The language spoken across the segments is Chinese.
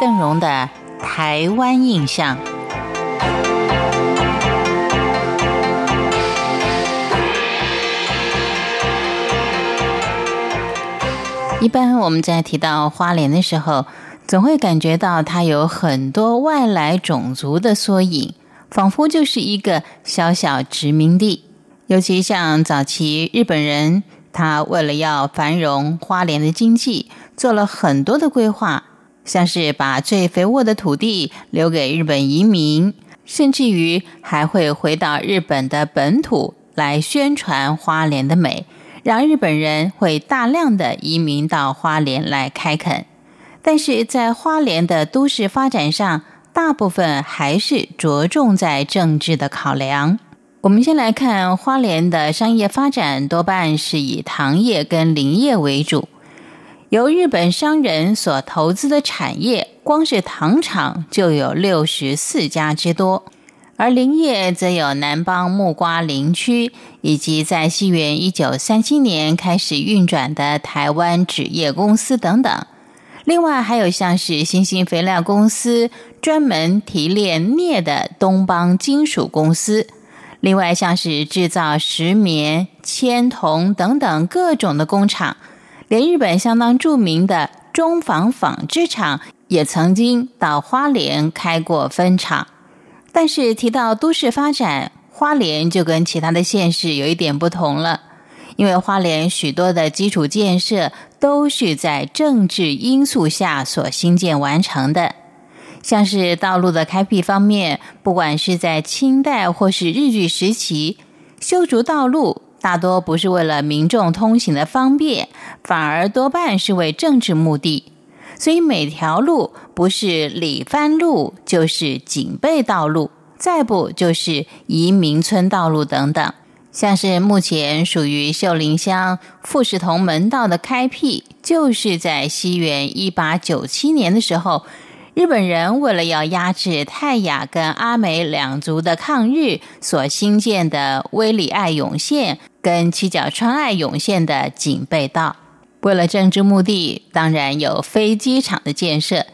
邓荣的台湾印象。一般我们在提到花莲的时候，总会感觉到它有很多外来种族的缩影，仿佛就是一个小小殖民地。尤其像早期日本人。他为了要繁荣花莲的经济，做了很多的规划，像是把最肥沃的土地留给日本移民，甚至于还会回到日本的本土来宣传花莲的美，让日本人会大量的移民到花莲来开垦。但是在花莲的都市发展上，大部分还是着重在政治的考量。我们先来看花莲的商业发展，多半是以糖业跟林业为主。由日本商人所投资的产业，光是糖厂就有六十四家之多，而林业则有南邦木瓜林区，以及在西元一九三七年开始运转的台湾纸业公司等等。另外还有像是新兴肥料公司，专门提炼镍的东邦金属公司。另外，像是制造石棉、铅、铜等等各种的工厂，连日本相当著名的中纺纺织厂也曾经到花莲开过分厂。但是提到都市发展，花莲就跟其他的县市有一点不同了，因为花莲许多的基础建设都是在政治因素下所兴建完成的。像是道路的开辟方面，不管是在清代或是日据时期，修筑道路大多不是为了民众通行的方便，反而多半是为政治目的。所以每条路不是里番路，就是警备道路，再不就是移民村道路等等。像是目前属于秀林乡富士同门道的开辟，就是在西元一八九七年的时候。日本人为了要压制泰雅跟阿美两族的抗日，所新建的威里爱涌线跟七角川爱涌线的警备道，为了政治目的，当然有飞机场的建设。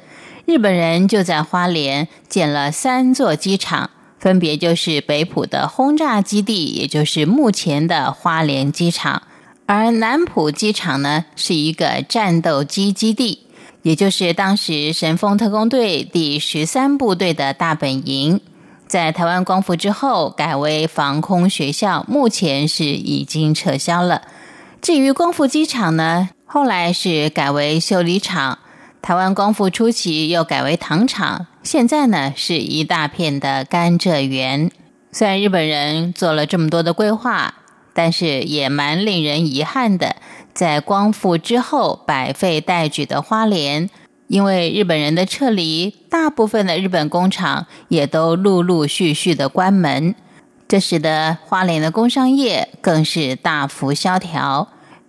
日本人就在花莲建了三座机场，分别就是北浦的轰炸基地，也就是目前的花莲机场；而南浦机场呢，是一个战斗机基地。也就是当时神风特工队第十三部队的大本营，在台湾光复之后改为防空学校，目前是已经撤销了。至于光复机场呢，后来是改为修理厂。台湾光复初期又改为糖厂，现在呢是一大片的甘蔗园。虽然日本人做了这么多的规划，但是也蛮令人遗憾的。在光复之后，百废待举的花莲，因为日本人的撤离，大部分的日本工厂也都陆陆续续的关门，这使得花莲的工商业更是大幅萧条。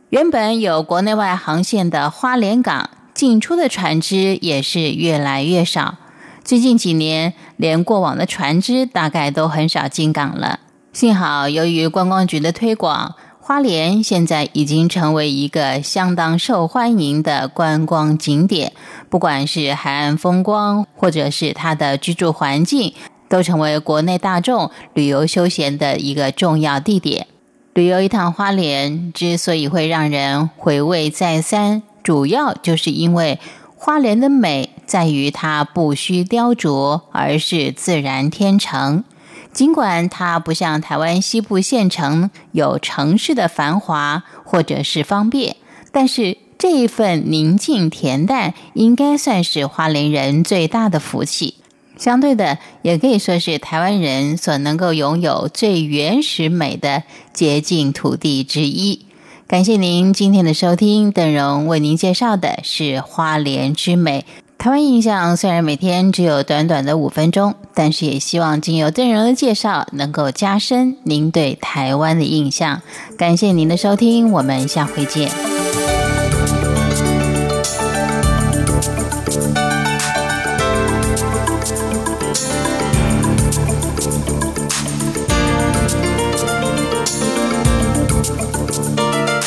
原本有国内外航线的花莲港，进出的船只也是越来越少。最近几年，连过往的船只大概都很少进港了。幸好，由于观光局的推广。花莲现在已经成为一个相当受欢迎的观光景点，不管是海岸风光，或者是它的居住环境，都成为国内大众旅游休闲的一个重要地点。旅游一趟花莲之所以会让人回味再三，主要就是因为花莲的美在于它不需雕琢，而是自然天成。尽管它不像台湾西部县城有城市的繁华或者是方便，但是这一份宁静恬淡，应该算是花莲人最大的福气。相对的，也可以说是台湾人所能够拥有最原始美的洁净土地之一。感谢您今天的收听，邓荣为您介绍的是花莲之美。台湾印象虽然每天只有短短的五分钟，但是也希望经由邓荣的介绍，能够加深您对台湾的印象。感谢您的收听，我们下回见。